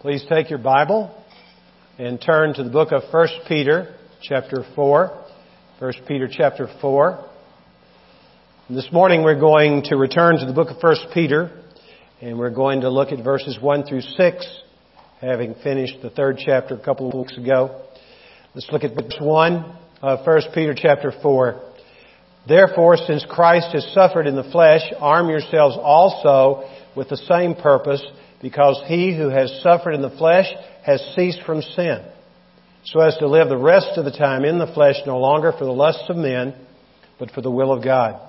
Please take your Bible and turn to the book of 1 Peter, chapter 4. 1 Peter, chapter 4. This morning we're going to return to the book of 1 Peter, and we're going to look at verses 1 through 6, having finished the third chapter a couple of weeks ago. Let's look at verse 1 of 1 Peter, chapter 4. Therefore, since Christ has suffered in the flesh, arm yourselves also with the same purpose, because he who has suffered in the flesh has ceased from sin, so as to live the rest of the time in the flesh no longer for the lusts of men, but for the will of God.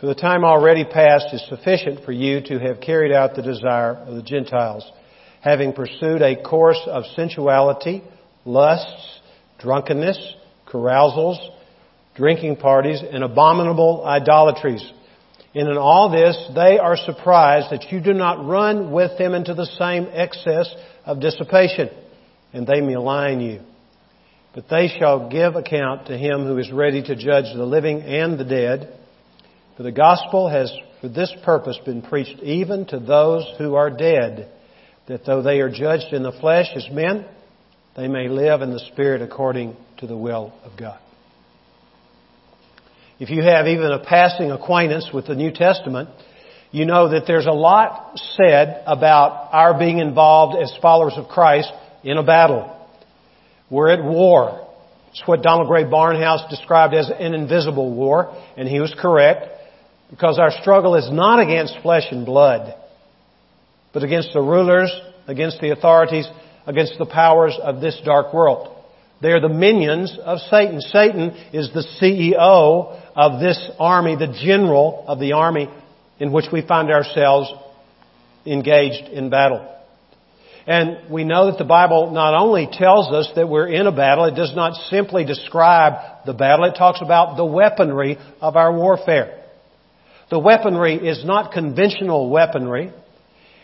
For the time already past is sufficient for you to have carried out the desire of the Gentiles, having pursued a course of sensuality, lusts, drunkenness, carousals, drinking parties, and abominable idolatries. And in all this, they are surprised that you do not run with them into the same excess of dissipation, and they malign you. But they shall give account to him who is ready to judge the living and the dead. For the gospel has for this purpose been preached even to those who are dead, that though they are judged in the flesh as men, they may live in the spirit according to the will of God. If you have even a passing acquaintance with the New Testament, you know that there's a lot said about our being involved as followers of Christ in a battle. We're at war. It's what Donald Grey Barnhouse described as an invisible war, and he was correct, because our struggle is not against flesh and blood, but against the rulers, against the authorities, against the powers of this dark world. They are the minions of Satan. Satan is the CEO of this army, the general of the army in which we find ourselves engaged in battle. And we know that the Bible not only tells us that we're in a battle, it does not simply describe the battle, it talks about the weaponry of our warfare. The weaponry is not conventional weaponry.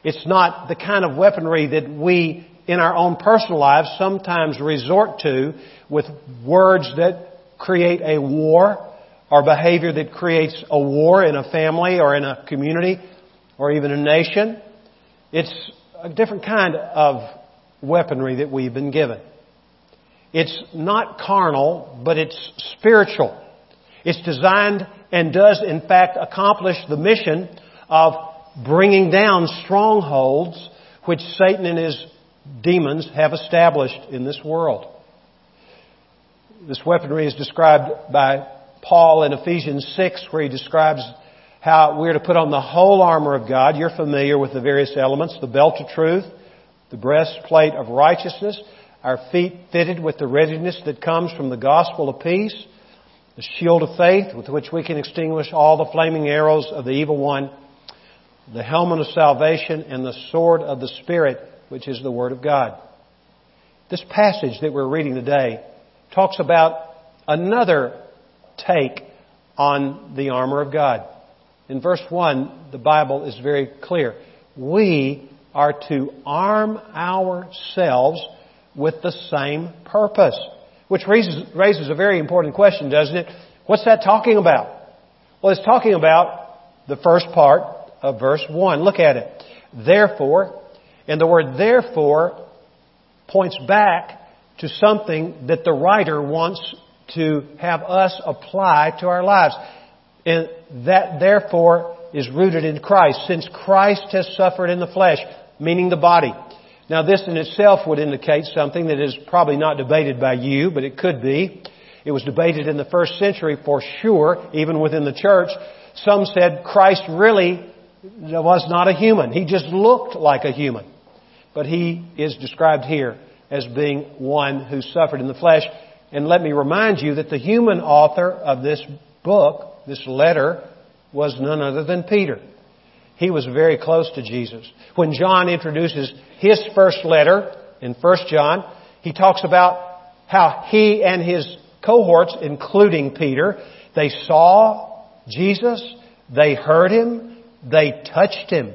It's not the kind of weaponry that we in our own personal lives sometimes resort to with words that create a war or behavior that creates a war in a family or in a community or even a nation. It's a different kind of weaponry that we've been given. It's not carnal, but it's spiritual. It's designed and does in fact accomplish the mission of bringing down strongholds which Satan and his demons have established in this world. This weaponry is described by Paul in Ephesians 6 where he describes how we're to put on the whole armor of God. You're familiar with the various elements. The belt of truth, the breastplate of righteousness, our feet fitted with the readiness that comes from the gospel of peace, the shield of faith with which we can extinguish all the flaming arrows of the evil one, the helmet of salvation, and the sword of the Spirit, which is the Word of God. This passage that we're reading today talks about another take on the armor of God. In verse 1, the Bible is very clear. We are to arm ourselves with the same purpose. Which raises, raises a very important question, doesn't it? What's that talking about? Well, it's talking about the first part of verse 1. Look at it. Therefore, and the word therefore points back to something that the writer wants to have us apply to our lives. And that therefore is rooted in Christ, since Christ has suffered in the flesh, meaning the body. Now this in itself would indicate something that is probably not debated by you, but it could be. It was debated in the first century for sure, even within the church. Some said Christ really was not a human. He just looked like a human. But he is described here as being one who suffered in the flesh. And let me remind you that the human author of this book, this letter, was none other than Peter. He was very close to Jesus. When John introduces his first letter in 1 John, he talks about how he and his cohorts, including Peter, they saw Jesus, they heard him, they touched him.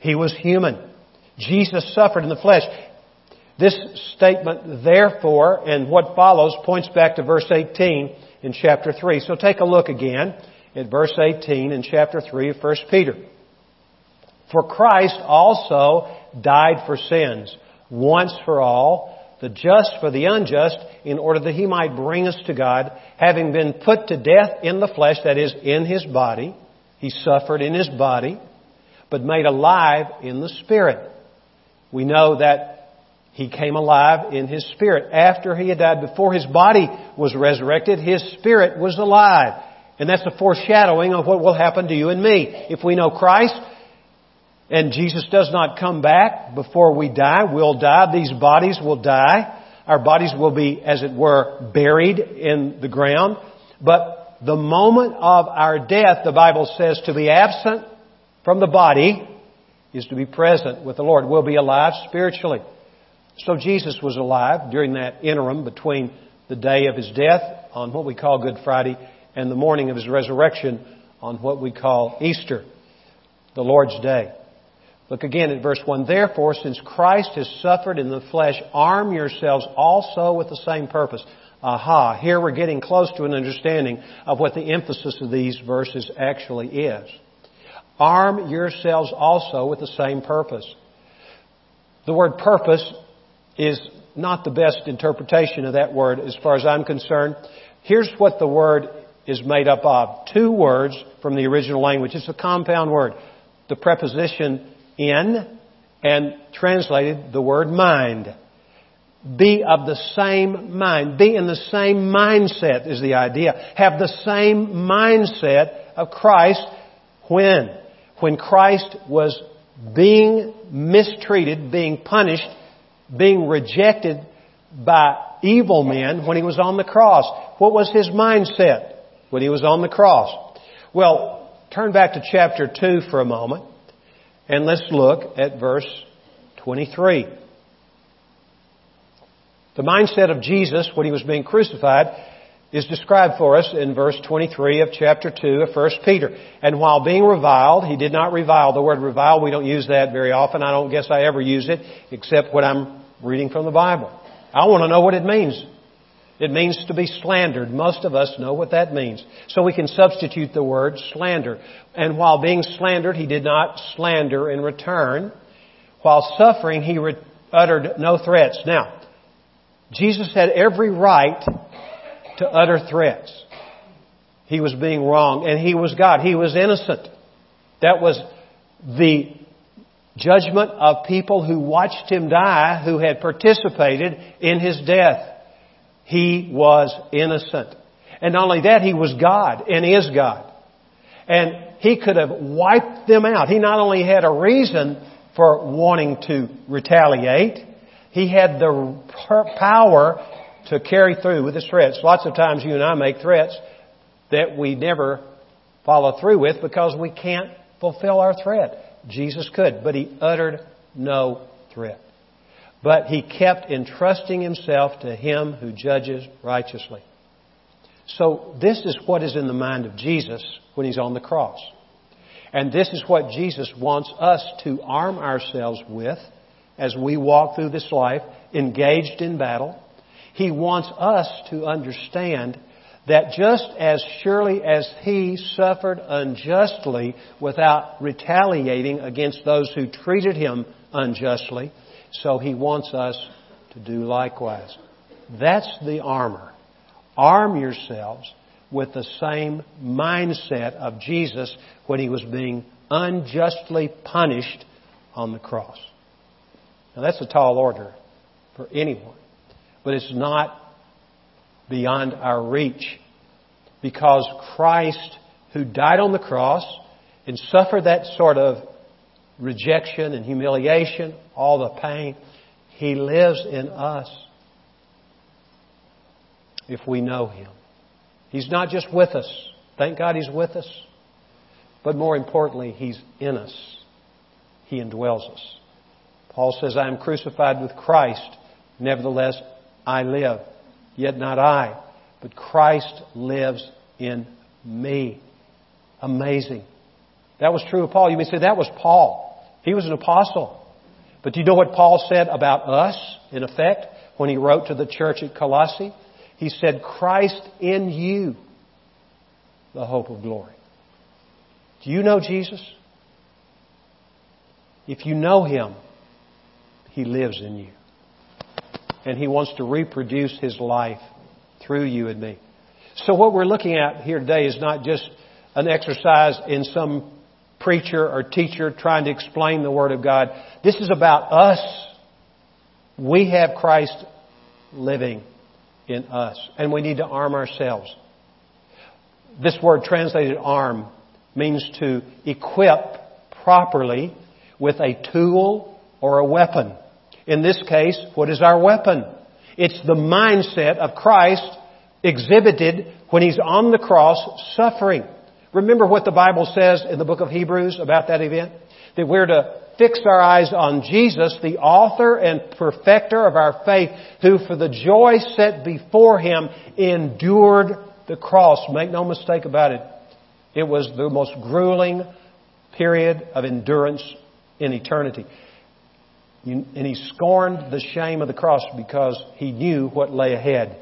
He was human. Jesus suffered in the flesh. This statement, therefore, and what follows points back to verse 18 in chapter 3. So take a look again at verse 18 in chapter 3 of 1 Peter. For Christ also died for sins, once for all, the just for the unjust, in order that he might bring us to God, having been put to death in the flesh, that is, in his body. He suffered in his body, but made alive in the spirit. We know that he came alive in his spirit. After he had died, before his body was resurrected, his spirit was alive. And that's a foreshadowing of what will happen to you and me. If we know Christ, and Jesus does not come back before we die, we'll die. These bodies will die. Our bodies will be, as it were, buried in the ground. But the moment of our death, the Bible says, to be absent from the body is to be present with the Lord. We'll be alive spiritually. So Jesus was alive during that interim between the day of his death on what we call Good Friday and the morning of his resurrection on what we call Easter, the Lord's Day. Look again at verse 1. Therefore, since Christ has suffered in the flesh, arm yourselves also with the same purpose. Aha, here we're getting close to an understanding of what the emphasis of these verses actually is. Arm yourselves also with the same purpose. The word purpose is not the best interpretation of that word as far as I'm concerned. Here's what the word is made up of. Two words from the original language. It's a compound word. The preposition in and translated the word mind. Be of the same mind. Be in the same mindset is the idea. Have the same mindset of Christ when? When Christ was being mistreated, being punished, being rejected by evil men when he was on the cross. What was his mindset when he was on the cross? Well, turn back to chapter 2 for a moment. And let's look at verse 23. The mindset of Jesus when he was being crucified is described for us in verse 23 of chapter 2 of 1 Peter. And while being reviled, he did not revile. The word revile, we don't use that very often. I don't guess I ever use it except when I'm reading from the Bible. I want to know what it means. It means to be slandered. Most of us know what that means. So we can substitute the word slander. And while being slandered, he did not slander in return. While suffering, he re- uttered no threats. Now, Jesus had every right to utter threats. He was being wrong, and he was God. He was innocent. That was the judgment of people who watched him die, who had participated in his death. He was innocent. And not only that, he was God and is God. And he could have wiped them out. He not only had a reason for wanting to retaliate, he had the power to carry through with his threats. Lots of times you and I make threats that we never follow through with because we can't fulfill our threat. Jesus could, but he uttered no threat. But he kept entrusting himself to him who judges righteously. So this is what is in the mind of Jesus when he's on the cross. And this is what Jesus wants us to arm ourselves with as we walk through this life engaged in battle. He wants us to understand that just as surely as he suffered unjustly without retaliating against those who treated him unjustly, so he wants us to do likewise. That's the armor. Arm yourselves with the same mindset of Jesus when he was being unjustly punished on the cross. Now that's a tall order for anyone, but it's not beyond our reach because Christ, who died on the cross and suffered that sort of rejection and humiliation, all the pain. He lives in us if we know Him. He's not just with us. Thank God He's with us. But more importantly, He's in us. He indwells us. Paul says, I am crucified with Christ. Nevertheless, I live. Yet not I, but Christ lives in me. Amazing. That was true of Paul. You may say that was Paul. He was an apostle. But do you know what Paul said about us, in effect, when he wrote to the church at Colossae? He said, Christ in you, the hope of glory. Do you know Jesus? If you know Him, He lives in you. And He wants to reproduce His life through you and me. So what we're looking at here today is not just an exercise in some preacher or teacher trying to explain the Word of God. This is about us. We have Christ living in us, and we need to arm ourselves. This word translated arm means to equip properly with a tool or a weapon. In this case, what is our weapon? It's the mindset of Christ exhibited when He's on the cross suffering. Remember what the Bible says in the book of Hebrews about that event? That we're to fix our eyes on Jesus, the author and perfecter of our faith, who for the joy set before Him endured the cross. Make no mistake about it. It was the most grueling period of endurance in eternity. And he scorned the shame of the cross because he knew what lay ahead.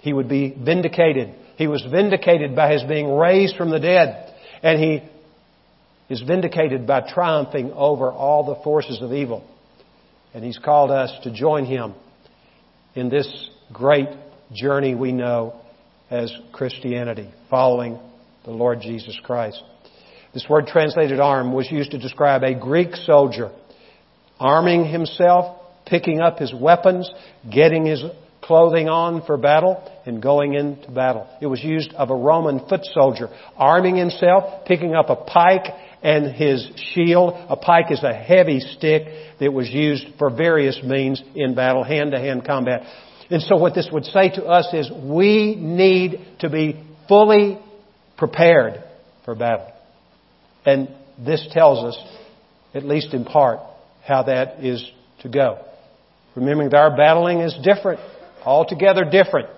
He would be vindicated. He was vindicated by his being raised from the dead. And he is vindicated by triumphing over all the forces of evil. And he's called us to join him in this great journey we know as Christianity, following the Lord Jesus Christ. This word translated arm was used to describe a Greek soldier arming himself, picking up his weapons, getting his clothing on for battle, and going into battle. It was used of a Roman foot soldier arming himself, picking up a pike and his shield. A pike is a heavy stick that was used for various means in battle, hand to hand combat. And so what this would say to us is we need to be fully prepared for battle. And this tells us, at least in part, how that is to go. Remembering that our battling is different, altogether different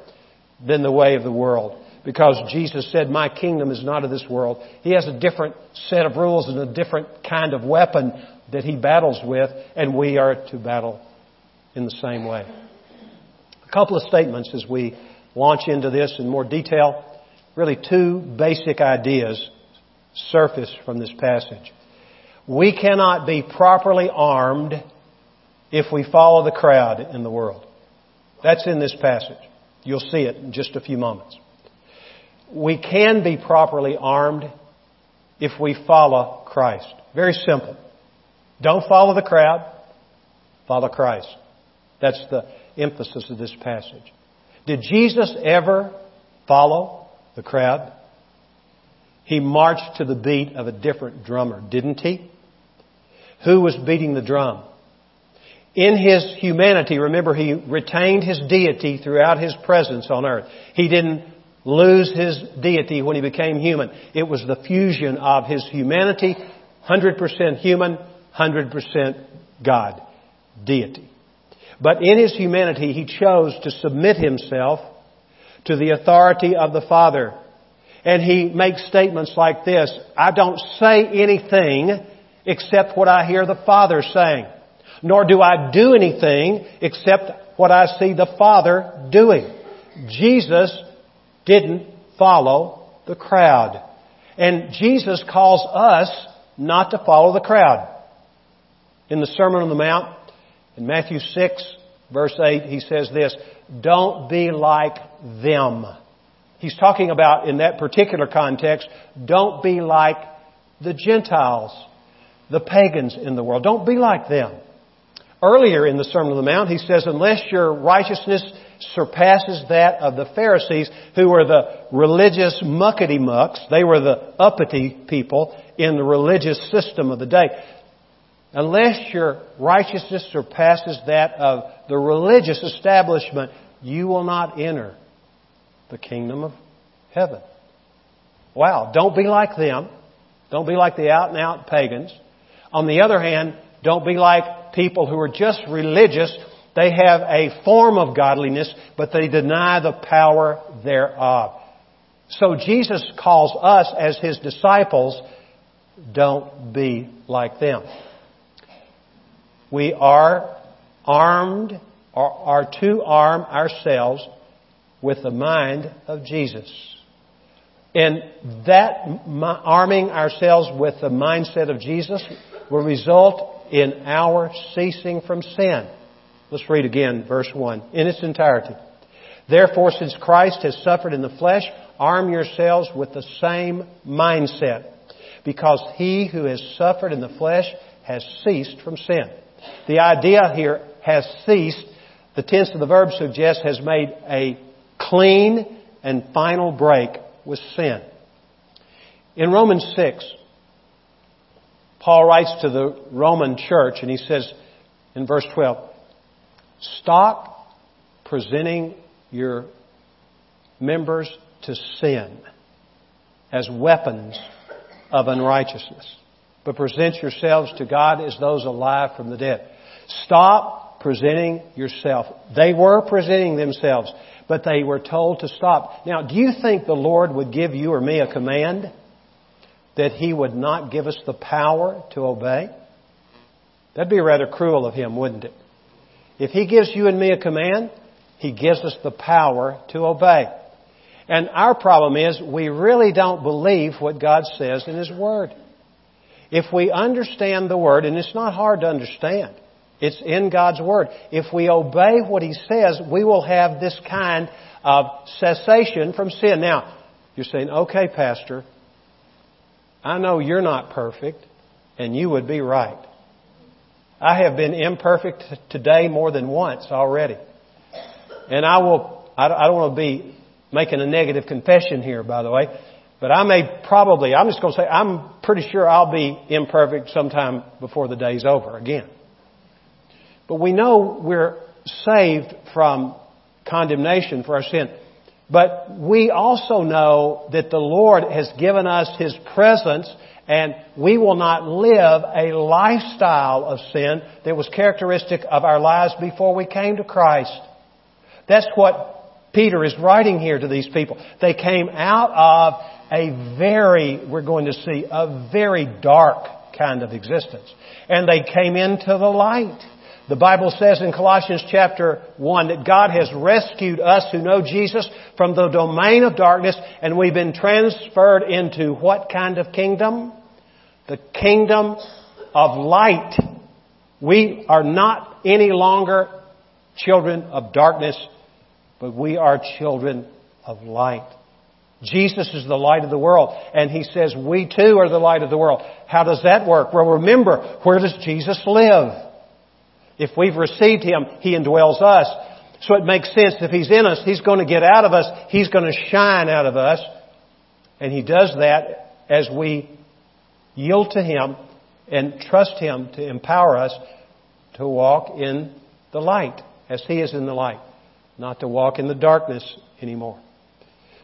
than the way of the world. Because Jesus said, My kingdom is not of this world. He has a different set of rules and a different kind of weapon that he battles with, and we are to battle in the same way. A couple of statements as we launch into this in more detail. Really, two basic ideas surface from this passage. We cannot be properly armed if we follow the crowd in the world. That's in this passage. You'll see it in just a few moments. We can be properly armed if we follow Christ. Very simple. Don't follow the crowd, follow Christ. That's the emphasis of this passage. Did Jesus ever follow the crowd? He marched to the beat of a different drummer, didn't he? Who was beating the drum? In his humanity, remember, he retained his deity throughout his presence on earth. He didn't lose his deity when he became human. It was the fusion of his humanity, 100% human, 100% God, deity. But in his humanity, he chose to submit himself to the authority of the Father. And he makes statements like this, I don't say anything except what I hear the Father saying. Nor do I do anything except what I see the Father doing. Jesus didn't follow the crowd. And Jesus calls us not to follow the crowd. In the Sermon on the Mount, in Matthew 6, verse 8, he says this, don't be like them. He's talking about, in that particular context, don't be like the Gentiles, the pagans in the world. Don't be like them. Earlier in the Sermon on the Mount, he says, unless your righteousness surpasses that of the Pharisees, who were the religious muckety mucks, they were the uppity people in the religious system of the day unless your righteousness surpasses that of the religious establishment, you will not enter the kingdom of heaven. Wow, don't be like them. Don't be like the out and out pagans. On the other hand, don't be like people who are just religious. They have a form of godliness, but they deny the power thereof. So Jesus calls us as His disciples, don't be like them. We are armed, or are to arm ourselves with the mind of Jesus. And that arming ourselves with the mindset of Jesus will result in our ceasing from sin. Let's read again verse 1 in its entirety. Therefore, since Christ has suffered in the flesh, arm yourselves with the same mindset. Because he who has suffered in the flesh has ceased from sin. The idea here has ceased, the tense of the verb suggests has made a clean and final break with sin. In Romans 6, Paul writes to the Roman church and he says in verse 12, Stop presenting your members to sin as weapons of unrighteousness, but present yourselves to God as those alive from the dead. Stop presenting yourself. They were presenting themselves, but they were told to stop. Now, do you think the Lord would give you or me a command that He would not give us the power to obey? That'd be rather cruel of Him, wouldn't it? If He gives you and me a command, He gives us the power to obey. And our problem is we really don't believe what God says in His Word. If we understand the Word, and it's not hard to understand, it's in God's Word. If we obey what He says, we will have this kind of cessation from sin. Now, you're saying, okay, Pastor, I know you're not perfect, and you would be right. I have been imperfect today more than once already. And I will, I don't want to be making a negative confession here, by the way, but I may probably, I'm just going to say, I'm pretty sure I'll be imperfect sometime before the day's over again. But we know we're saved from condemnation for our sin. But we also know that the Lord has given us His presence and we will not live a lifestyle of sin that was characteristic of our lives before we came to Christ. That's what Peter is writing here to these people. They came out of a very, we're going to see, a very dark kind of existence. And they came into the light. The Bible says in Colossians chapter 1 that God has rescued us who know Jesus from the domain of darkness and we've been transferred into what kind of kingdom? The kingdom of light. We are not any longer children of darkness, but we are children of light. Jesus is the light of the world, and He says we too are the light of the world. How does that work? Well, remember, where does Jesus live? If we've received Him, He indwells us. So it makes sense if He's in us, He's going to get out of us, He's going to shine out of us. And He does that as we yield to Him and trust Him to empower us to walk in the light as He is in the light, not to walk in the darkness anymore.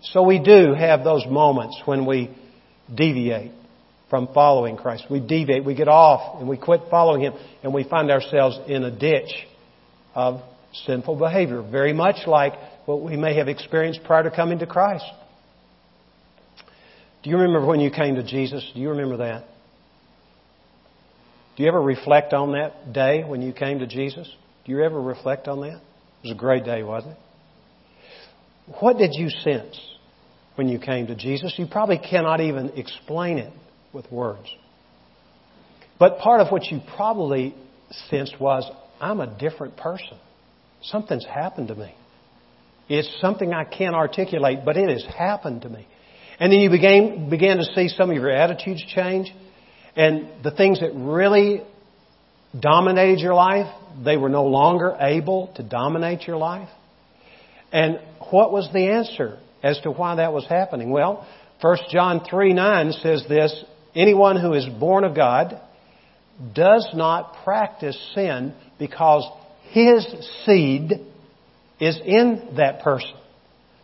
So we do have those moments when we deviate from following Christ. We deviate, we get off, and we quit following Him, and we find ourselves in a ditch of sinful behavior, very much like what we may have experienced prior to coming to Christ. Do you remember when you came to Jesus? Do you remember that? Do you ever reflect on that day when you came to Jesus? Do you ever reflect on that? It was a great day, wasn't it? What did you sense when you came to Jesus? You probably cannot even explain it with words. But part of what you probably sensed was, I'm a different person. Something's happened to me. It's something I can't articulate, but it has happened to me. And then you began, began to see some of your attitudes change. And the things that really dominated your life, they were no longer able to dominate your life. And what was the answer as to why that was happening? Well, 1 John 3 9 says this Anyone who is born of God does not practice sin because his seed is in that person.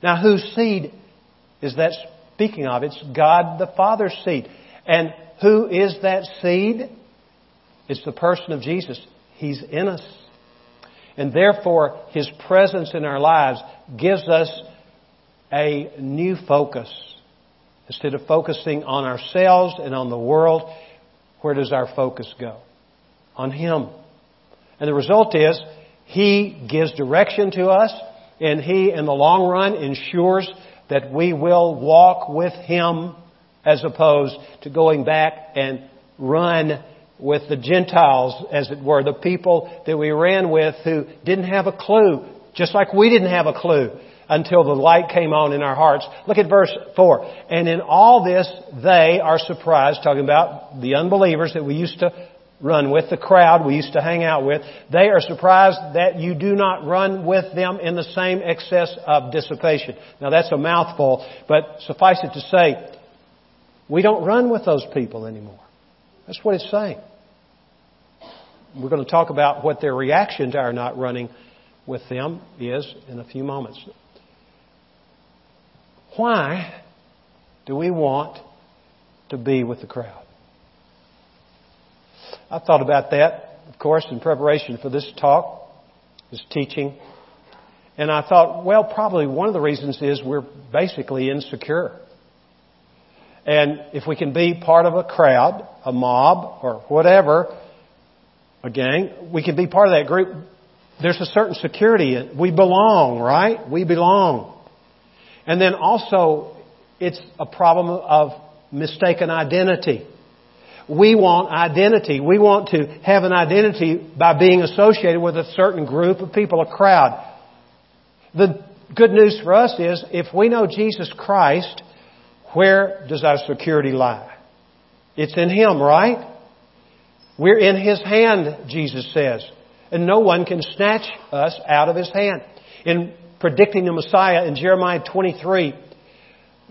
Now, whose seed is that speaking of? It's God the Father's seed. And who is that seed? It's the person of Jesus. He's in us. And therefore, His presence in our lives gives us a new focus. Instead of focusing on ourselves and on the world, where does our focus go? On Him. And the result is, He gives direction to us, and He, in the long run, ensures that we will walk with Him as opposed to going back and run with the Gentiles, as it were, the people that we ran with who didn't have a clue, just like we didn't have a clue until the light came on in our hearts. Look at verse 4. And in all this, they are surprised, talking about the unbelievers that we used to run with, the crowd we used to hang out with. They are surprised that you do not run with them in the same excess of dissipation. Now that's a mouthful, but suffice it to say, we don't run with those people anymore. That's what it's saying. We're going to talk about what their reaction to our not running with them is in a few moments. Why do we want to be with the crowd? I thought about that, of course, in preparation for this talk, this teaching. And I thought, well, probably one of the reasons is we're basically insecure. And if we can be part of a crowd, a mob, or whatever, a gang, we can be part of that group. There's a certain security. We belong, right? We belong. And then also, it's a problem of mistaken identity. We want identity. We want to have an identity by being associated with a certain group of people, a crowd. The good news for us is if we know Jesus Christ, where does our security lie? It's in Him, right? We're in His hand, Jesus says. And no one can snatch us out of His hand. In predicting the Messiah in Jeremiah 23,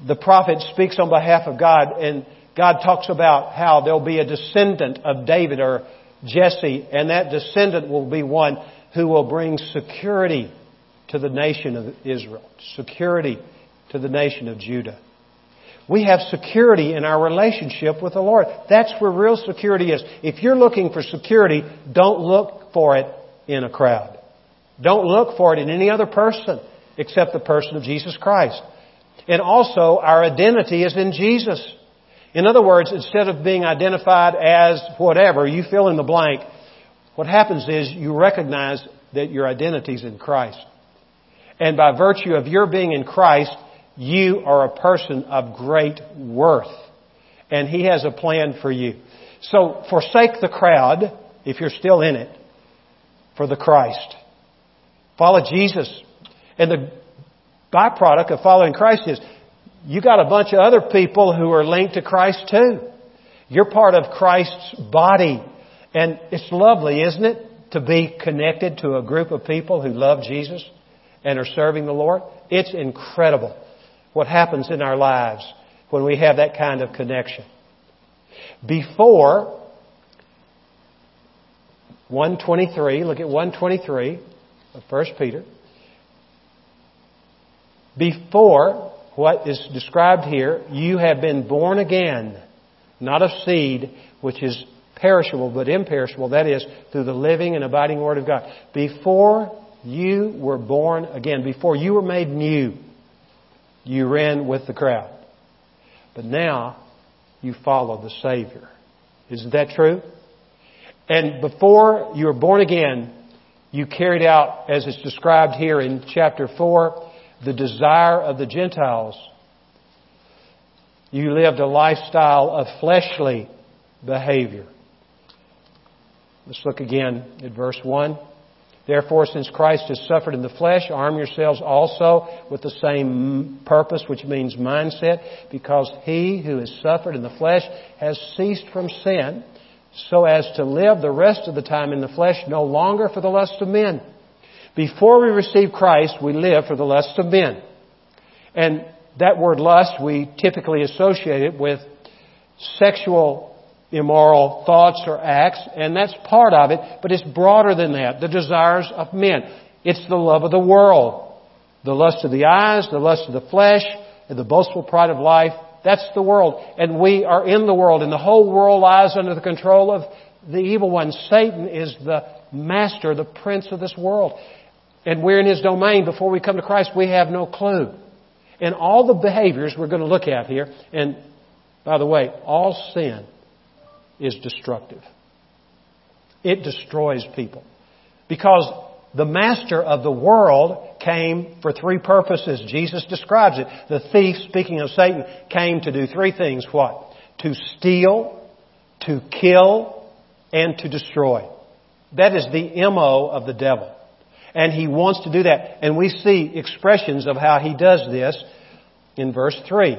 the prophet speaks on behalf of God and God talks about how there'll be a descendant of David or Jesse, and that descendant will be one who will bring security to the nation of Israel, security to the nation of Judah. We have security in our relationship with the Lord. That's where real security is. If you're looking for security, don't look for it in a crowd. Don't look for it in any other person except the person of Jesus Christ. And also, our identity is in Jesus. In other words, instead of being identified as whatever, you fill in the blank, what happens is you recognize that your identity is in Christ. And by virtue of your being in Christ, you are a person of great worth. And He has a plan for you. So forsake the crowd, if you're still in it, for the Christ. Follow Jesus. And the byproduct of following Christ is you got a bunch of other people who are linked to Christ too. You're part of Christ's body. And it's lovely, isn't it? To be connected to a group of people who love Jesus and are serving the Lord. It's incredible what happens in our lives when we have that kind of connection. Before 123, look at 123 of 1 Peter. Before what is described here, you have been born again, not of seed, which is perishable but imperishable, that is, through the living and abiding Word of God. Before you were born again, before you were made new, you ran with the crowd. But now you follow the Savior. Isn't that true? And before you were born again, you carried out, as it's described here in chapter 4, the desire of the Gentiles. You lived a lifestyle of fleshly behavior. Let's look again at verse 1. Therefore, since Christ has suffered in the flesh, arm yourselves also with the same purpose, which means mindset, because he who has suffered in the flesh has ceased from sin, so as to live the rest of the time in the flesh no longer for the lust of men before we receive Christ, we live for the lust of men. And that word lust, we typically associate it with sexual immoral thoughts or acts, and that's part of it, but it's broader than that. The desires of men. It's the love of the world. The lust of the eyes, the lust of the flesh, and the boastful pride of life. That's the world. And we are in the world, and the whole world lies under the control of the evil one. Satan is the master, the prince of this world and we're in His domain before we come to Christ, we have no clue. And all the behaviors we're going to look at here, and by the way, all sin is destructive. It destroys people. Because the master of the world came for three purposes. Jesus describes it. The thief, speaking of Satan, came to do three things. What? To steal, to kill, and to destroy. That is the MO of the devil. And he wants to do that. And we see expressions of how he does this in verse 3.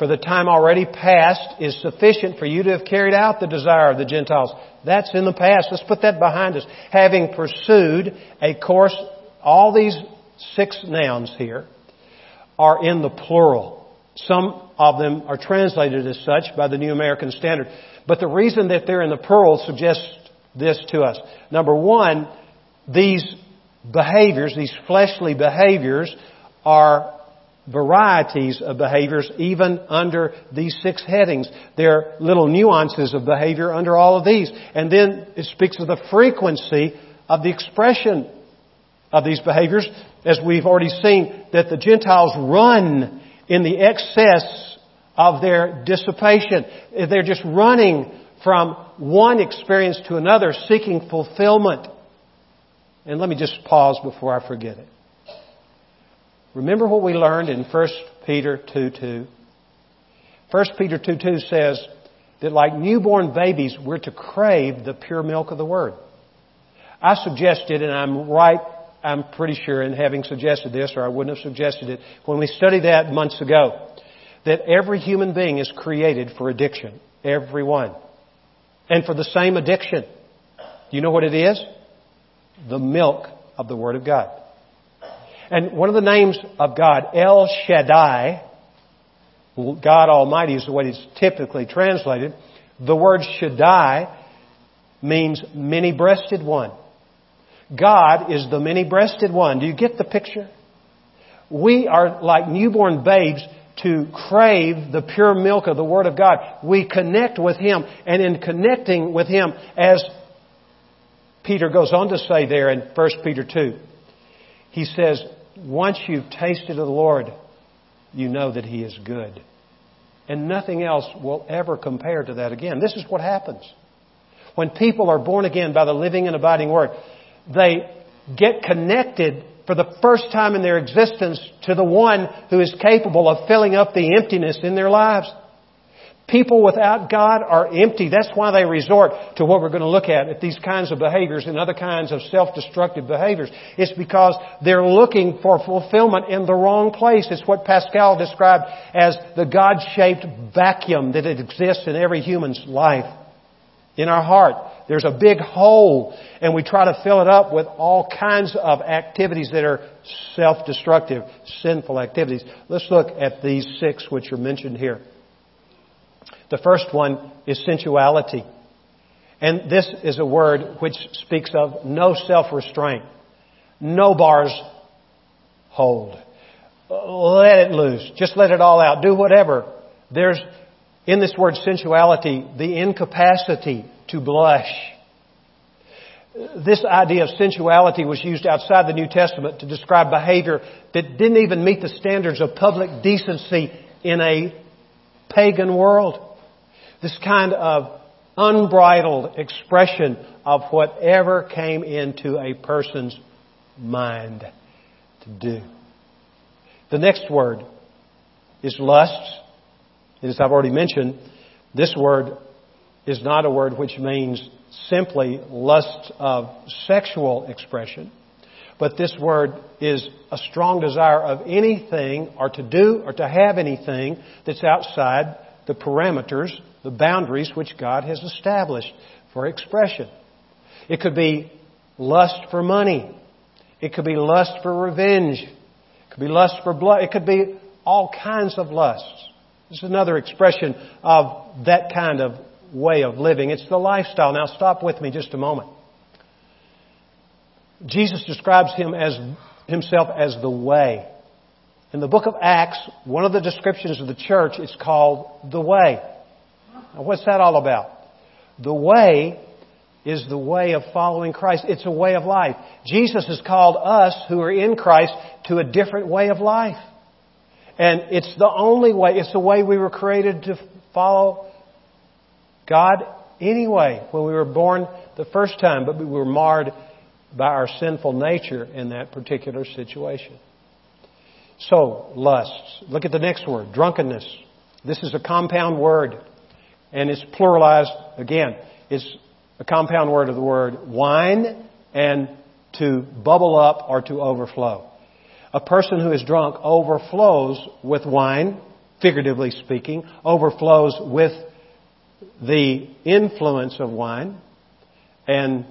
For the time already past is sufficient for you to have carried out the desire of the Gentiles. That's in the past. Let's put that behind us. Having pursued a course, all these six nouns here are in the plural. Some of them are translated as such by the New American Standard. But the reason that they're in the plural suggests this to us. Number one, these behaviors, these fleshly behaviors, are varieties of behaviors even under these six headings. There are little nuances of behavior under all of these. And then it speaks of the frequency of the expression of these behaviors, as we've already seen, that the Gentiles run in the excess of their dissipation. They're just running from one experience to another, seeking fulfillment. And let me just pause before I forget it. Remember what we learned in 1 Peter 2 2? 1 Peter 2 2 says that like newborn babies, we're to crave the pure milk of the Word. I suggested, and I'm right, I'm pretty sure in having suggested this, or I wouldn't have suggested it, when we studied that months ago, that every human being is created for addiction. Every one. And for the same addiction. Do you know what it is? The milk of the Word of God. And one of the names of God, El Shaddai, God Almighty is the way it's typically translated. The word Shaddai means many breasted one. God is the many breasted one. Do you get the picture? We are like newborn babes to crave the pure milk of the Word of God. We connect with Him, and in connecting with Him, as Peter goes on to say there in 1 Peter 2, he says, once you've tasted of the Lord, you know that He is good. And nothing else will ever compare to that again. This is what happens. When people are born again by the living and abiding Word, they get connected for the first time in their existence to the one who is capable of filling up the emptiness in their lives. People without God are empty. That's why they resort to what we're going to look at, at these kinds of behaviors and other kinds of self-destructive behaviors. It's because they're looking for fulfillment in the wrong place. It's what Pascal described as the God-shaped vacuum that exists in every human's life. In our heart, there's a big hole, and we try to fill it up with all kinds of activities that are self-destructive, sinful activities. Let's look at these six which are mentioned here. The first one is sensuality. And this is a word which speaks of no self-restraint. No bars hold. Let it loose. Just let it all out. Do whatever. There's, in this word sensuality, the incapacity to blush. This idea of sensuality was used outside the New Testament to describe behavior that didn't even meet the standards of public decency in a pagan world. This kind of unbridled expression of whatever came into a person's mind to do. The next word is lust. As I've already mentioned, this word is not a word which means simply lust of sexual expression, but this word is a strong desire of anything or to do or to have anything that's outside the parameters the boundaries which God has established for expression. It could be lust for money. It could be lust for revenge. It could be lust for blood. It could be all kinds of lusts. This is another expression of that kind of way of living. It's the lifestyle. Now stop with me just a moment. Jesus describes him as, himself as the way. In the book of Acts, one of the descriptions of the church is called the way. Now, what's that all about? The way is the way of following Christ. It's a way of life. Jesus has called us who are in Christ to a different way of life. And it's the only way, it's the way we were created to follow God anyway when we were born the first time, but we were marred by our sinful nature in that particular situation. So, lusts. Look at the next word, drunkenness. This is a compound word and it's pluralized again. It's a compound word of the word wine and to bubble up or to overflow. A person who is drunk overflows with wine, figuratively speaking, overflows with the influence of wine, and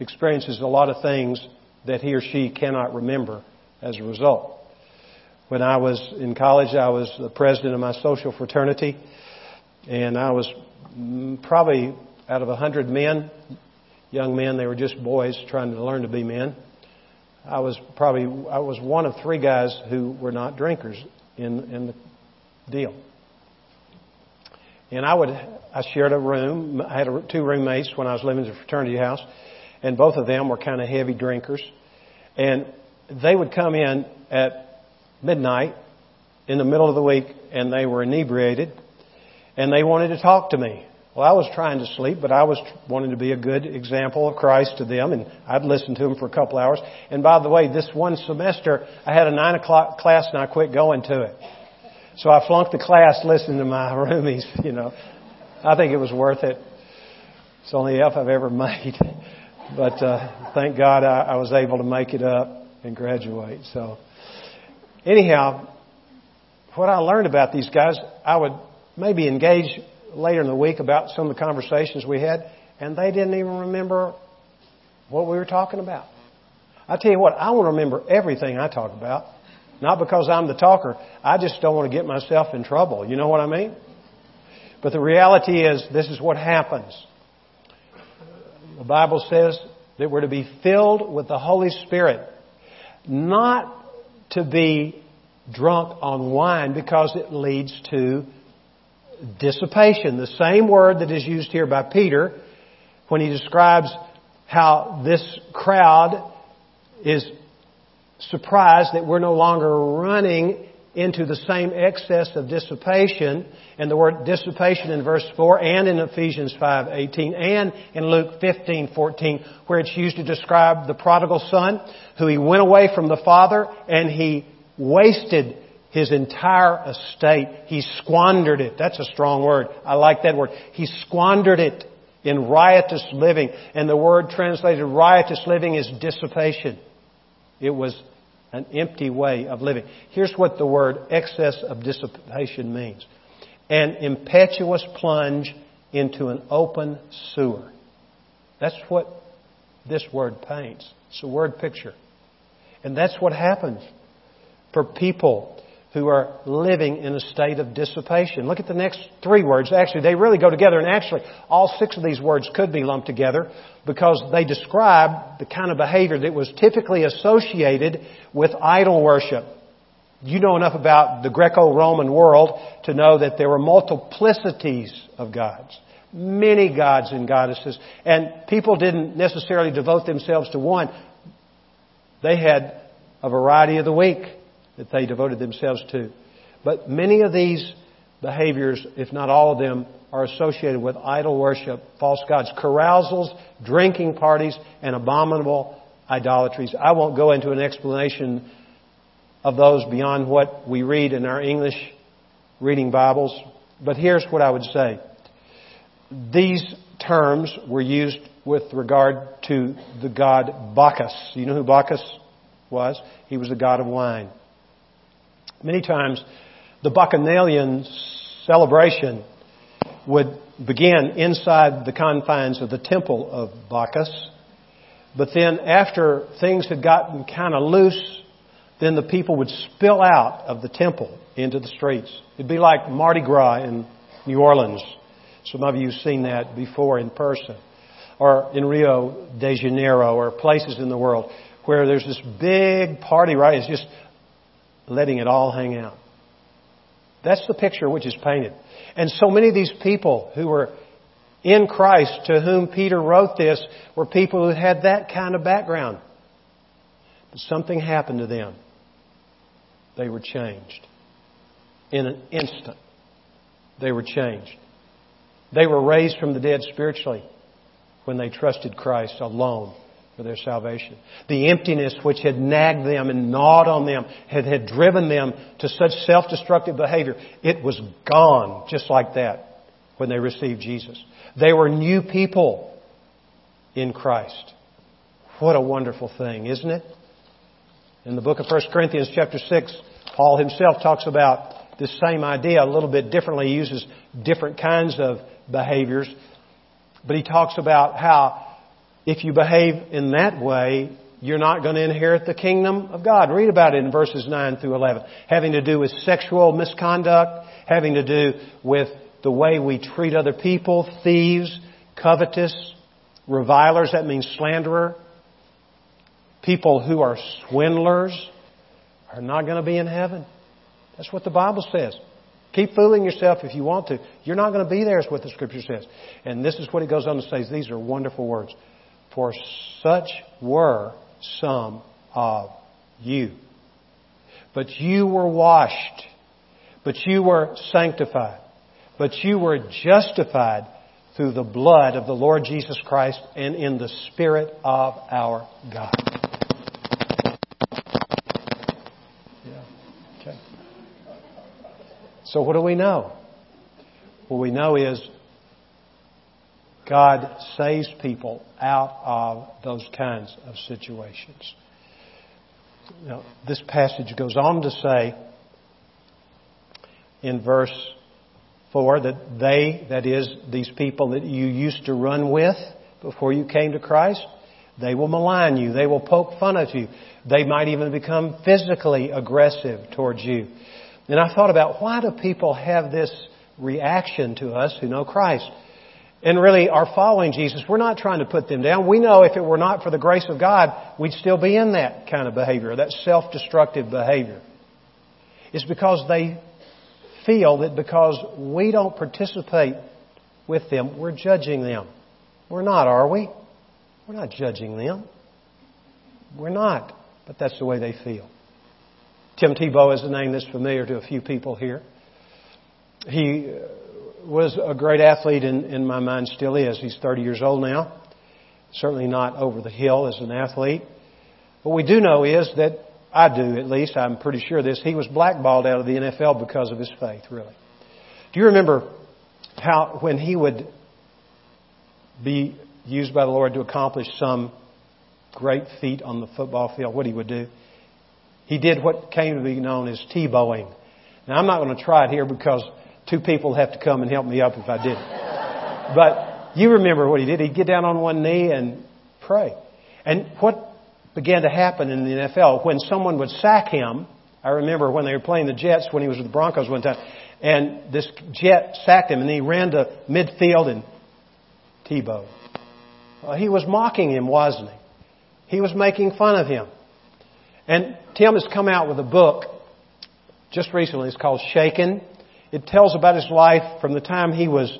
experiences a lot of things that he or she cannot remember as a result. When I was in college, I was the president of my social fraternity, and I was mm, probably out of a hundred men, young men, they were just boys trying to learn to be men. I was probably I was one of three guys who were not drinkers in in the deal. And I would I shared a room. I had a, two roommates when I was living in a fraternity house, and both of them were kind of heavy drinkers. And they would come in at midnight in the middle of the week, and they were inebriated, and they wanted to talk to me. Well, I was trying to sleep, but I was wanting to be a good example of Christ to them, and I'd listen to them for a couple hours. And by the way, this one semester, I had a nine o'clock class, and I quit going to it. So I flunked the class listening to my roomies. You know, I think it was worth it. It's the only F I've ever made, but uh, thank God I, I was able to make it up and graduate. So, anyhow, what I learned about these guys, I would maybe engage later in the week about some of the conversations we had, and they didn't even remember what we were talking about. I tell you what, I want to remember everything I talk about. Not because I'm the talker. I just don't want to get myself in trouble. You know what I mean? But the reality is, this is what happens. The Bible says that we're to be filled with the Holy Spirit. Not to be drunk on wine because it leads to dissipation. The same word that is used here by Peter when he describes how this crowd is surprised that we're no longer running into the same excess of dissipation and the word dissipation in verse 4 and in Ephesians 5:18 and in Luke 15:14 where it's used to describe the prodigal son who he went away from the father and he wasted his entire estate. He squandered it. That's a strong word. I like that word. He squandered it in riotous living. And the word translated riotous living is dissipation. It was an empty way of living. Here's what the word excess of dissipation means. An impetuous plunge into an open sewer. That's what this word paints. It's a word picture. And that's what happens for people who are living in a state of dissipation. Look at the next three words. Actually, they really go together, and actually, all six of these words could be lumped together because they describe the kind of behavior that was typically associated with idol worship. You know enough about the Greco-Roman world to know that there were multiplicities of gods. Many gods and goddesses. And people didn't necessarily devote themselves to one. They had a variety of the week that they devoted themselves to. But many of these behaviors, if not all of them, are associated with idol worship, false gods, carousals, drinking parties, and abominable idolatries. I won't go into an explanation of those beyond what we read in our English reading Bibles, but here's what I would say. These terms were used with regard to the god Bacchus. You know who Bacchus was? He was the god of wine. Many times, the Bacchanalian celebration would begin inside the confines of the temple of Bacchus. But then, after things had gotten kind of loose, then the people would spill out of the temple into the streets. It'd be like Mardi Gras in New Orleans. Some of you have seen that before in person. Or in Rio de Janeiro or places in the world where there's this big party, right? It's just letting it all hang out. That's the picture which is painted. And so many of these people who were in Christ to whom Peter wrote this were people who had that kind of background. But something happened to them. They were changed. In an instant, they were changed. They were raised from the dead spiritually when they trusted Christ alone for their salvation. The emptiness which had nagged them and gnawed on them, had, had driven them to such self-destructive behavior, it was gone just like that when they received Jesus. They were new people in Christ. What a wonderful thing, isn't it? In the book of 1 Corinthians chapter 6, Paul himself talks about this same idea a little bit differently. He uses different kinds of behaviors. But he talks about how if you behave in that way, you're not going to inherit the kingdom of God. Read about it in verses 9 through 11. Having to do with sexual misconduct, having to do with the way we treat other people, thieves, covetous, revilers, that means slanderer, people who are swindlers are not going to be in heaven. That's what the Bible says. Keep fooling yourself if you want to. You're not going to be there, is what the Scripture says. And this is what it goes on to say. These are wonderful words. For such were some of you. But you were washed. But you were sanctified. But you were justified through the blood of the Lord Jesus Christ and in the Spirit of our God. So what do we know? What we know is God saves people out of those kinds of situations. Now, this passage goes on to say in verse 4 that they, that is, these people that you used to run with before you came to Christ, they will malign you. They will poke fun at you. They might even become physically aggressive towards you. And I thought about why do people have this reaction to us who know Christ? And really are following Jesus. We're not trying to put them down. We know if it were not for the grace of God, we'd still be in that kind of behavior, that self-destructive behavior. It's because they feel that because we don't participate with them, we're judging them. We're not, are we? We're not judging them. We're not. But that's the way they feel. Tim Tebow is a name that's familiar to a few people here. He uh, was a great athlete in, in my mind, still is. He's 30 years old now. Certainly not over the hill as an athlete. What we do know is that, I do at least, I'm pretty sure this, he was blackballed out of the NFL because of his faith, really. Do you remember how, when he would be used by the Lord to accomplish some great feat on the football field, what he would do? he did what came to be known as Tebowing. Now I'm not going to try it here because two people have to come and help me up if I did. But you remember what he did. He'd get down on one knee and pray. And what began to happen in the NFL, when someone would sack him, I remember when they were playing the Jets when he was with the Broncos one time, and this Jet sacked him and he ran to midfield and Tebowed. Well, he was mocking him, wasn't he? He was making fun of him. And Tim has come out with a book just recently. It's called Shaken. It tells about his life from the time he was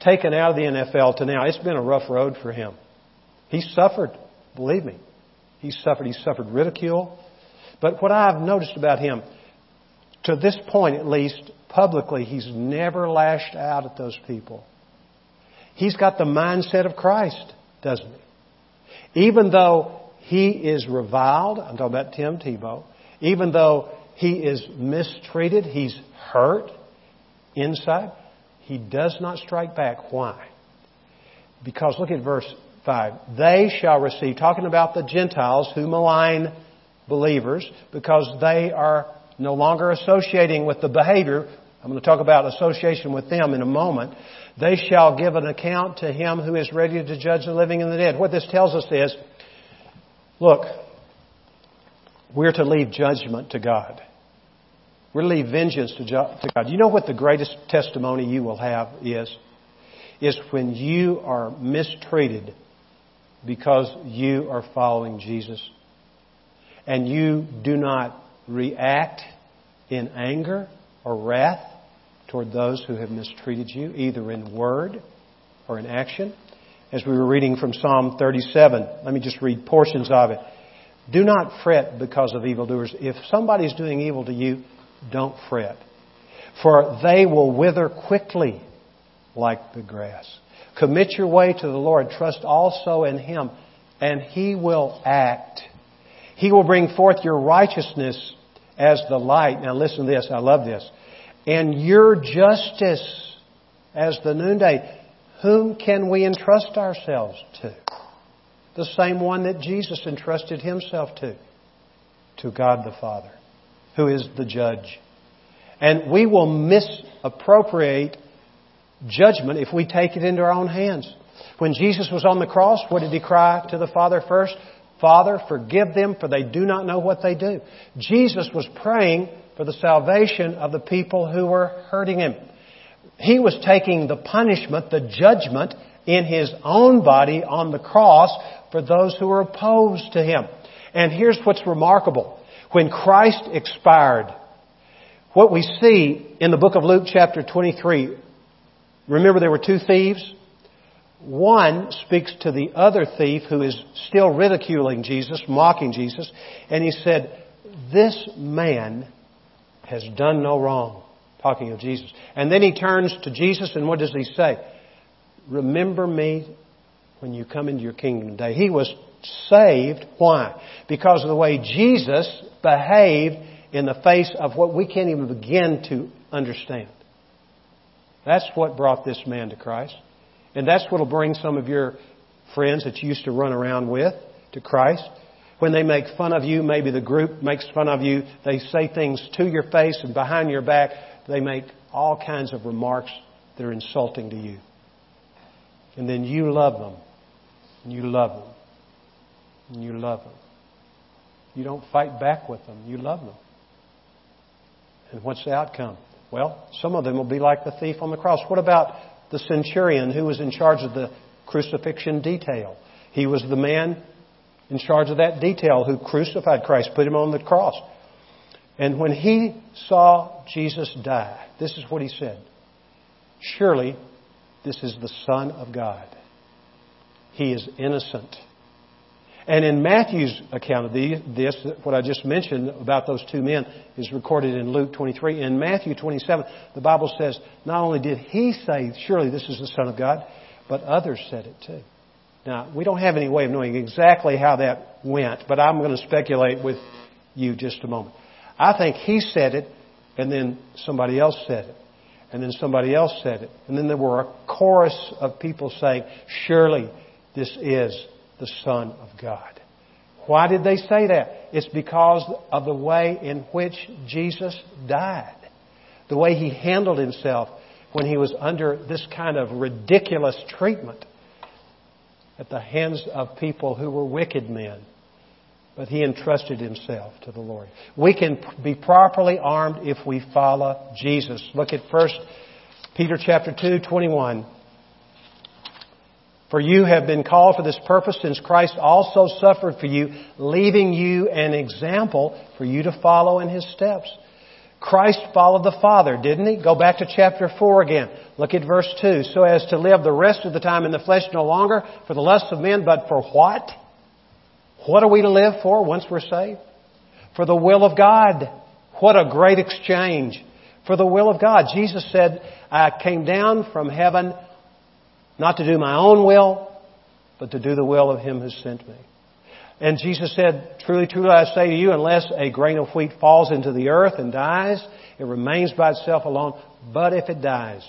taken out of the NFL to now. It's been a rough road for him. He suffered, believe me. He suffered. He suffered ridicule. But what I've noticed about him, to this point at least, publicly, he's never lashed out at those people. He's got the mindset of Christ, doesn't he? Even though he is reviled. I'm talking about Tim Tebow. Even though he is mistreated, he's hurt inside, he does not strike back. Why? Because look at verse 5. They shall receive, talking about the Gentiles who malign believers, because they are no longer associating with the behavior. I'm going to talk about association with them in a moment. They shall give an account to him who is ready to judge the living and the dead. What this tells us is Look, we're to leave judgment to God. To leave vengeance to God. You know what the greatest testimony you will have is? Is when you are mistreated because you are following Jesus. And you do not react in anger or wrath toward those who have mistreated you, either in word or in action as we were reading from Psalm 37. Let me just read portions of it. Do not fret because of evildoers. If somebody's doing evil to you, don't fret. For they will wither quickly like the grass. Commit your way to the Lord. Trust also in Him, and He will act. He will bring forth your righteousness as the light. Now listen to this. I love this. And your justice as the noonday. Whom can we entrust ourselves to? the same one that Jesus entrusted himself to, to God the Father, who is the judge. And we will misappropriate judgment if we take it into our own hands. When Jesus was on the cross, what did he cry to the Father first? Father, forgive them for they do not know what they do. Jesus was praying for the salvation of the people who were hurting him. He was taking the punishment, the judgment in his own body on the cross for those who were opposed to him. And here's what's remarkable. When Christ expired, what we see in the book of Luke chapter 23, remember there were two thieves? One speaks to the other thief who is still ridiculing Jesus, mocking Jesus, and he said, This man has done no wrong. Talking of Jesus. And then he turns to Jesus and what does he say? Remember me when you come into your kingdom today. He was saved. Why? Because of the way Jesus behaved in the face of what we can't even begin to understand. That's what brought this man to Christ. And that's what will bring some of your friends that you used to run around with to Christ. When they make fun of you, maybe the group makes fun of you, they say things to your face and behind your back, they make all kinds of remarks that are insulting to you. And then you love them. And you love them. And you love them. You don't fight back with them. You love them. And what's the outcome? Well, some of them will be like the thief on the cross. What about the centurion who was in charge of the crucifixion detail. He was the man in charge of that detail who crucified Christ, put him on the cross. And when he saw Jesus die, this is what he said Surely this is the Son of God. He is innocent. And in Matthew's account of this, what I just mentioned about those two men is recorded in Luke 23. In Matthew 27, the Bible says, not only did he say, surely this is the Son of God, but others said it too. Now, we don't have any way of knowing exactly how that went, but I'm going to speculate with you just a moment. I think he said it, and then somebody else said it, and then somebody else said it, and then there were a chorus of people saying, surely this is the Son of God. Why did they say that? It's because of the way in which Jesus died. The way he handled himself when he was under this kind of ridiculous treatment at the hands of people who were wicked men. But he entrusted himself to the Lord. We can be properly armed if we follow Jesus. Look at 1 Peter chapter 2, 21. For you have been called for this purpose since Christ also suffered for you, leaving you an example for you to follow in his steps. Christ followed the Father, didn't he? Go back to chapter 4 again. Look at verse 2. So as to live the rest of the time in the flesh no longer for the lusts of men, but for what? What are we to live for once we're saved? For the will of God. What a great exchange. For the will of God. Jesus said, I came down from heaven not to do my own will, but to do the will of Him who sent me. And Jesus said, Truly, truly, I say to you, unless a grain of wheat falls into the earth and dies, it remains by itself alone. But if it dies,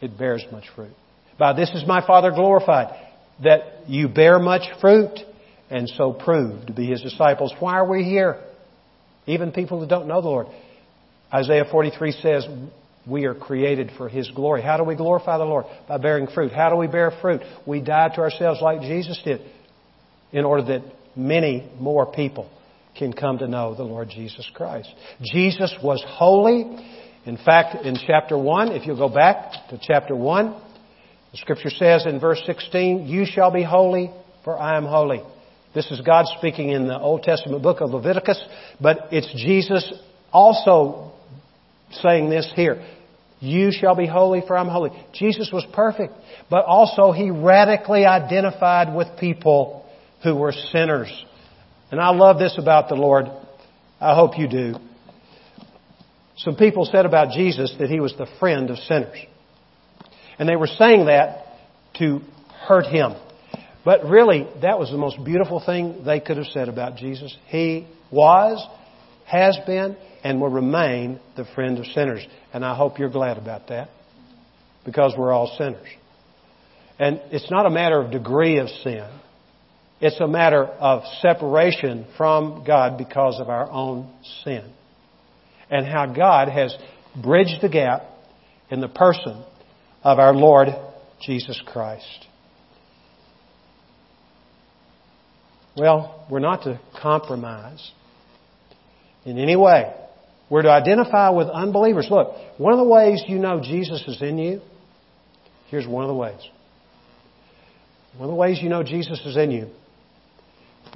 it bears much fruit. By this is my Father glorified, that you bear much fruit, and so prove to be His disciples. Why are we here? Even people who don't know the Lord. Isaiah 43 says, we are created for His glory. How do we glorify the Lord? By bearing fruit. How do we bear fruit? We die to ourselves like Jesus did in order that many more people can come to know the Lord Jesus Christ. Jesus was holy. In fact, in chapter 1, if you'll go back to chapter 1, the scripture says in verse 16, You shall be holy, for I am holy. This is God speaking in the Old Testament book of Leviticus, but it's Jesus also saying this here. You shall be holy, for I'm holy. Jesus was perfect, but also he radically identified with people who were sinners. And I love this about the Lord. I hope you do. Some people said about Jesus that he was the friend of sinners. And they were saying that to hurt him. But really, that was the most beautiful thing they could have said about Jesus. He was, has been, and will remain the friend of sinners. And I hope you're glad about that because we're all sinners. And it's not a matter of degree of sin. It's a matter of separation from God because of our own sin. And how God has bridged the gap in the person of our Lord Jesus Christ. Well, we're not to compromise in any way. We're to identify with unbelievers. Look, one of the ways you know Jesus is in you, here's one of the ways. One of the ways you know Jesus is in you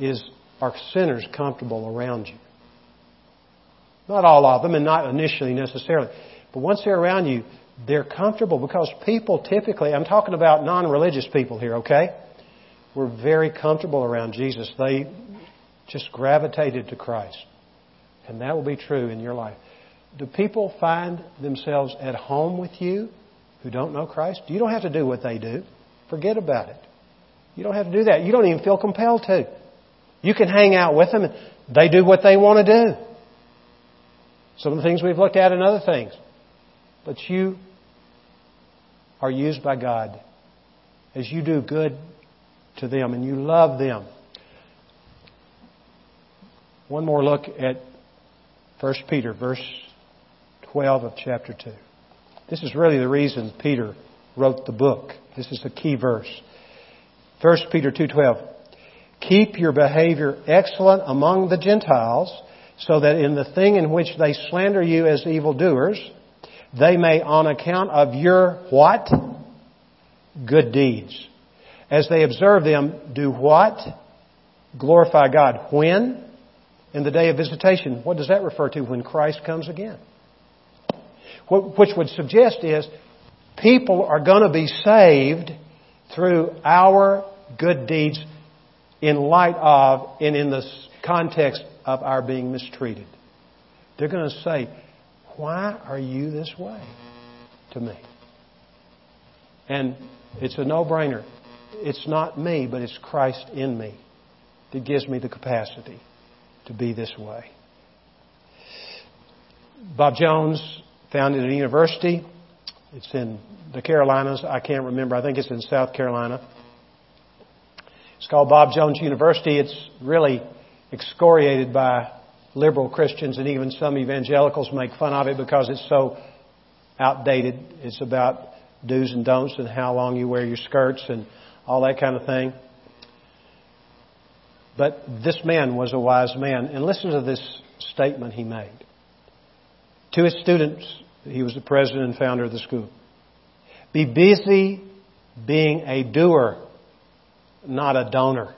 is are sinners comfortable around you? Not all of them, and not initially necessarily. But once they're around you, they're comfortable because people typically, I'm talking about non religious people here, okay? We're very comfortable around Jesus. They just gravitated to Christ. And that will be true in your life. Do people find themselves at home with you who don't know Christ? You don't have to do what they do. Forget about it. You don't have to do that. You don't even feel compelled to. You can hang out with them and they do what they want to do. Some of the things we've looked at and other things. But you are used by God as you do good to them and you love them. One more look at 1 Peter, verse 12 of chapter 2. This is really the reason Peter wrote the book. This is the key verse. 1 Peter 2:12. Keep your behavior excellent among the Gentiles, so that in the thing in which they slander you as evildoers, they may on account of your what? Good deeds. As they observe them, do what? Glorify God. When? In the day of visitation. What does that refer to? When Christ comes again. Which would suggest is people are going to be saved through our good deeds in light of and in the context of our being mistreated. They're going to say, Why are you this way to me? And it's a no brainer. It's not me, but it's Christ in me that gives me the capacity to be this way. Bob Jones founded a university. It's in the Carolinas. I can't remember. I think it's in South Carolina. It's called Bob Jones University. It's really excoriated by liberal Christians and even some evangelicals make fun of it because it's so outdated. It's about do's and don'ts and how long you wear your skirts and all that kind of thing. But this man was a wise man. And listen to this statement he made. To his students, he was the president and founder of the school. Be busy being a doer not a donor.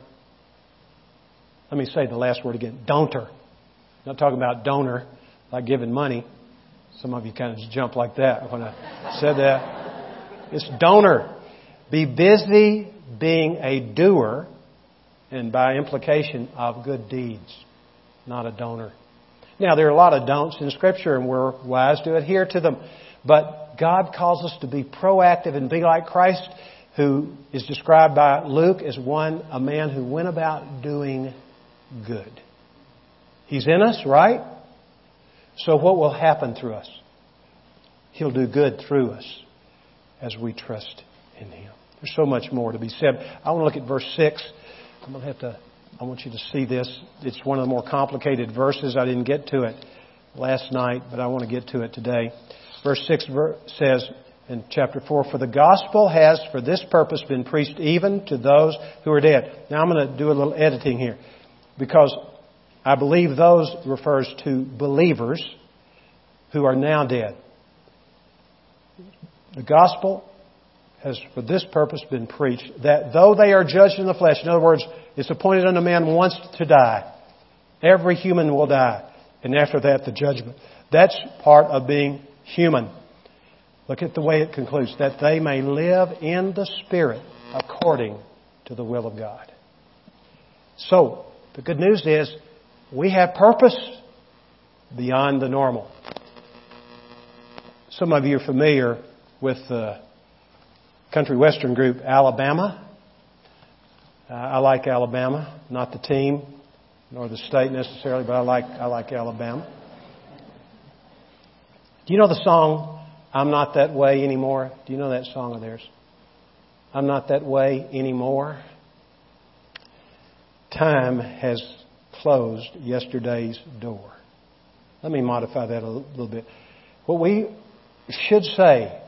Let me say the last word again donor. I'm not talking about donor, like giving money. Some of you kind of just jumped like that when I said that. It's donor. Be busy being a doer, and by implication, of good deeds, not a donor. Now, there are a lot of don'ts in Scripture, and we're wise to adhere to them. But God calls us to be proactive and be like Christ who is described by Luke as one, a man who went about doing good. He's in us, right? So what will happen through us? He'll do good through us as we trust in Him. There's so much more to be said. I want to look at verse 6. I'm going to have to, I want you to see this. It's one of the more complicated verses. I didn't get to it last night, but I want to get to it today. Verse 6 says, in chapter 4, for the gospel has for this purpose been preached even to those who are dead. Now I'm going to do a little editing here because I believe those refers to believers who are now dead. The gospel has for this purpose been preached that though they are judged in the flesh, in other words, it's appointed unto man once to die. Every human will die. And after that, the judgment. That's part of being human. Look at the way it concludes that they may live in the Spirit according to the will of God. So, the good news is we have purpose beyond the normal. Some of you are familiar with the country western group Alabama. Uh, I like Alabama, not the team nor the state necessarily, but I like I like Alabama. Do you know the song I'm not that way anymore. Do you know that song of theirs? I'm not that way anymore. time has closed yesterday's door. Let me modify that a little bit. What we should say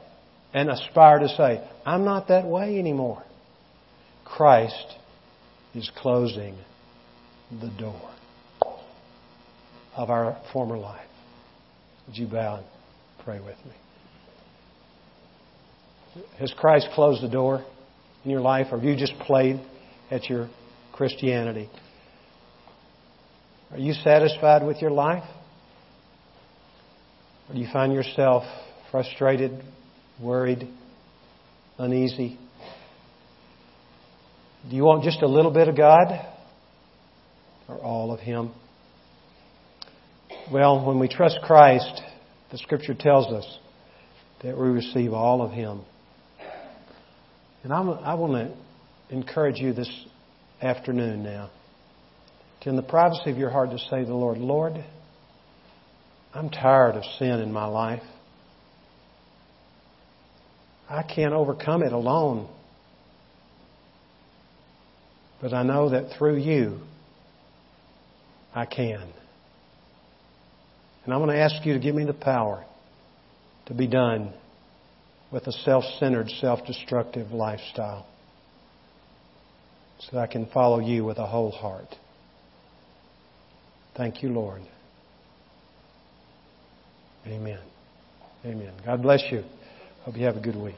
and aspire to say, I'm not that way anymore. Christ is closing the door of our former life. Would you bow and pray with me? Has Christ closed the door in your life, or have you just played at your Christianity? Are you satisfied with your life? Or do you find yourself frustrated, worried, uneasy? Do you want just a little bit of God or all of Him? Well, when we trust Christ, the Scripture tells us that we receive all of Him. And I'm, i want to encourage you this afternoon now to, in the privacy of your heart, to say to the Lord, Lord, I'm tired of sin in my life. I can't overcome it alone. But I know that through you, I can. And I'm going to ask you to give me the power to be done with a self centered, self destructive lifestyle so that I can follow you with a whole heart. Thank you, Lord. Amen. Amen. God bless you. Hope you have a good week.